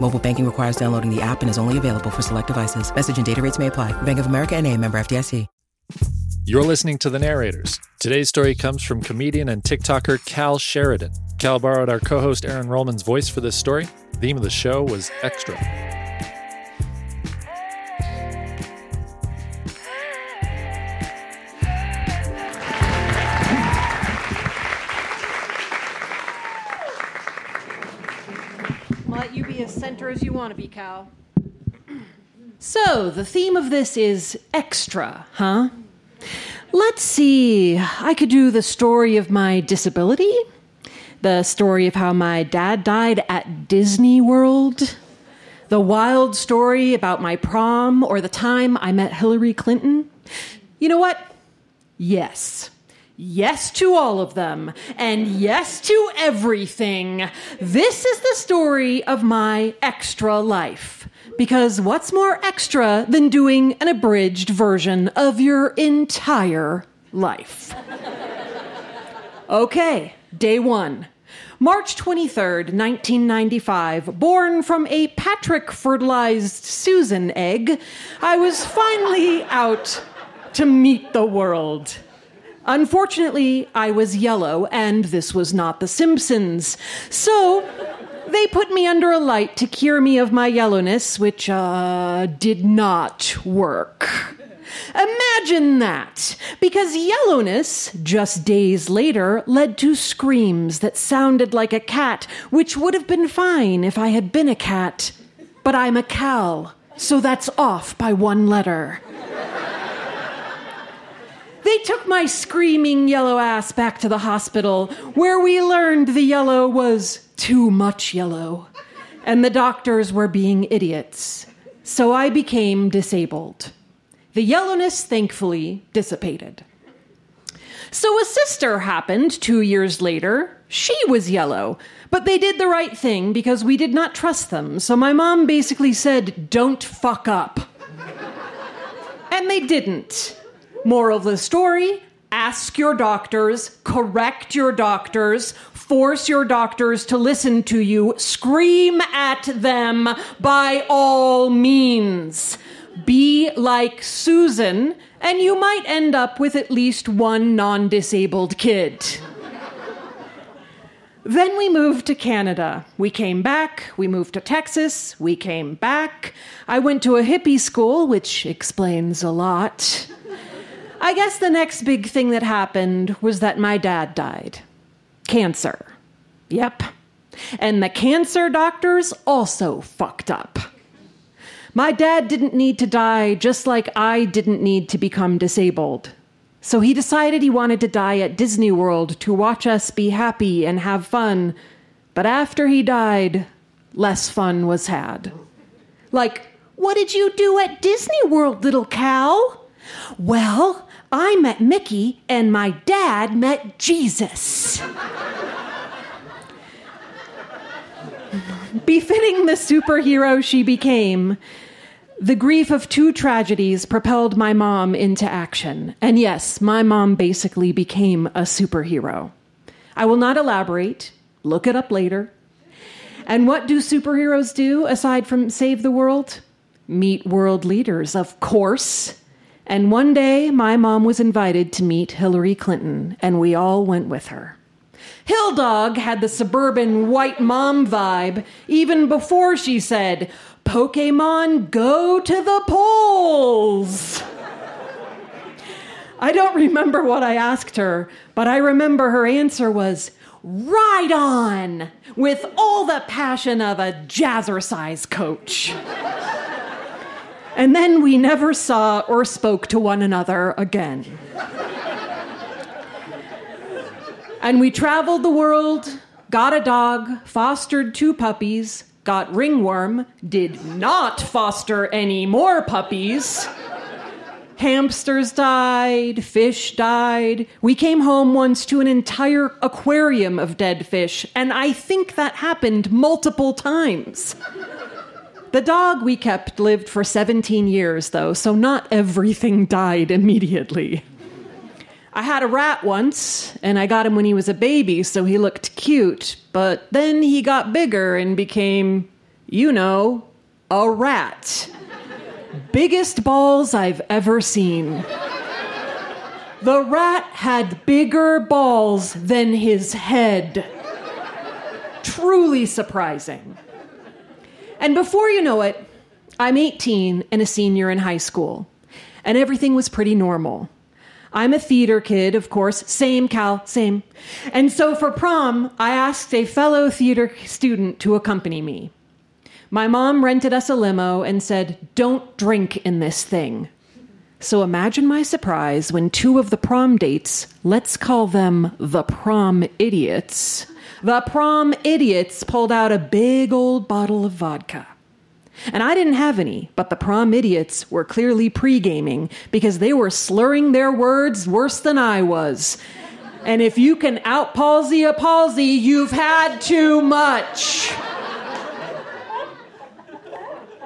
Mobile banking requires downloading the app and is only available for select devices. Message and data rates may apply. Bank of America and a member FDIC. You're listening to The Narrators. Today's story comes from comedian and TikToker Cal Sheridan. Cal borrowed our co host Erin Rollman's voice for this story. The theme of the show was Extra. Center as you want to be, Cal. So, the theme of this is extra, huh? Let's see. I could do the story of my disability, the story of how my dad died at Disney World, the wild story about my prom, or the time I met Hillary Clinton. You know what? Yes. Yes to all of them, and yes to everything. This is the story of my extra life. Because what's more extra than doing an abridged version of your entire life? Okay, day one. March 23rd, 1995, born from a Patrick fertilized Susan egg, I was finally out to meet the world. Unfortunately, I was yellow, and this was not The Simpsons. So they put me under a light to cure me of my yellowness, which uh, did not work. Imagine that! Because yellowness, just days later, led to screams that sounded like a cat, which would have been fine if I had been a cat. But I'm a Cal, so that's off by one letter. They took my screaming yellow ass back to the hospital, where we learned the yellow was too much yellow, and the doctors were being idiots. So I became disabled. The yellowness, thankfully, dissipated. So a sister happened two years later. She was yellow, but they did the right thing because we did not trust them. So my mom basically said, Don't fuck up. and they didn't. Moral of the story ask your doctors, correct your doctors, force your doctors to listen to you, scream at them by all means. Be like Susan, and you might end up with at least one non disabled kid. Then we moved to Canada. We came back. We moved to Texas. We came back. I went to a hippie school, which explains a lot. I guess the next big thing that happened was that my dad died. Cancer. Yep. And the cancer doctors also fucked up. My dad didn't need to die just like I didn't need to become disabled. So he decided he wanted to die at Disney World to watch us be happy and have fun. But after he died, less fun was had. Like, what did you do at Disney World, little Cal? Well, I met Mickey and my dad met Jesus. Befitting the superhero she became, the grief of two tragedies propelled my mom into action. And yes, my mom basically became a superhero. I will not elaborate, look it up later. And what do superheroes do aside from save the world? Meet world leaders, of course. And one day, my mom was invited to meet Hillary Clinton, and we all went with her. Hill Dog had the suburban white mom vibe even before she said, Pokemon, go to the polls. I don't remember what I asked her, but I remember her answer was, Ride on! With all the passion of a jazzercise coach. And then we never saw or spoke to one another again. and we traveled the world, got a dog, fostered two puppies, got ringworm, did not foster any more puppies. Hamsters died, fish died. We came home once to an entire aquarium of dead fish, and I think that happened multiple times. The dog we kept lived for 17 years, though, so not everything died immediately. I had a rat once, and I got him when he was a baby, so he looked cute, but then he got bigger and became, you know, a rat biggest balls I've ever seen. The rat had bigger balls than his head. Truly surprising. And before you know it, I'm 18 and a senior in high school, and everything was pretty normal. I'm a theater kid, of course. Same, Cal, same. And so for prom, I asked a fellow theater student to accompany me. My mom rented us a limo and said, Don't drink in this thing. So imagine my surprise when two of the prom dates, let's call them the prom idiots, the prom idiots pulled out a big old bottle of vodka. And I didn't have any, but the prom idiots were clearly pre gaming because they were slurring their words worse than I was. And if you can out palsy a palsy, you've had too much.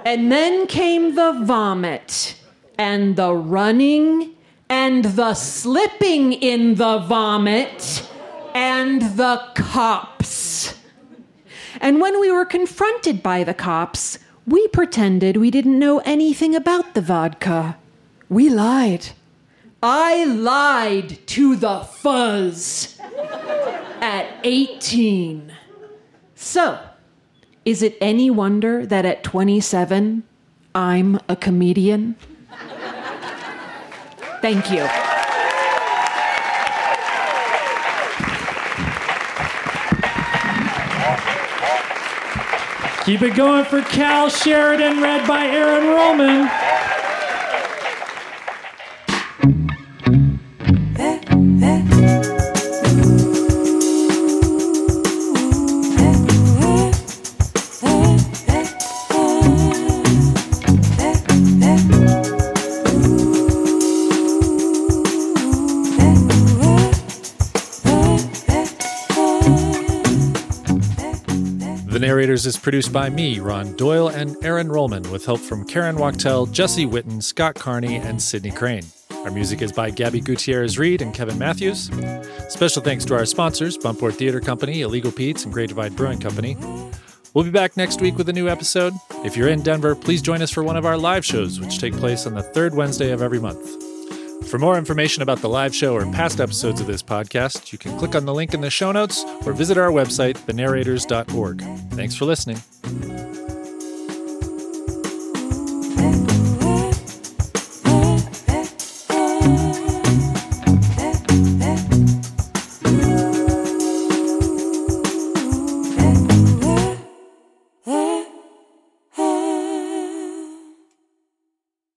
And then came the vomit, and the running, and the slipping in the vomit, and the cops. And when we were confronted by the cops, we pretended we didn't know anything about the vodka. We lied. I lied to the fuzz at 18. So, is it any wonder that at 27, I'm a comedian? Thank you. Keep it going for Cal Sheridan, read by Erin Rollman. Narrators is produced by me, Ron Doyle, and Erin Rollman, with help from Karen Wachtel, Jesse Witten, Scott Carney, and Sydney Crane. Our music is by Gabby Gutierrez Reed and Kevin Matthews. Special thanks to our sponsors, Buntport Theater Company, Illegal Pete's, and Great Divide Brewing Company. We'll be back next week with a new episode. If you're in Denver, please join us for one of our live shows, which take place on the third Wednesday of every month. For more information about the live show or past episodes of this podcast, you can click on the link in the show notes or visit our website, thenarrators.org. Thanks for listening.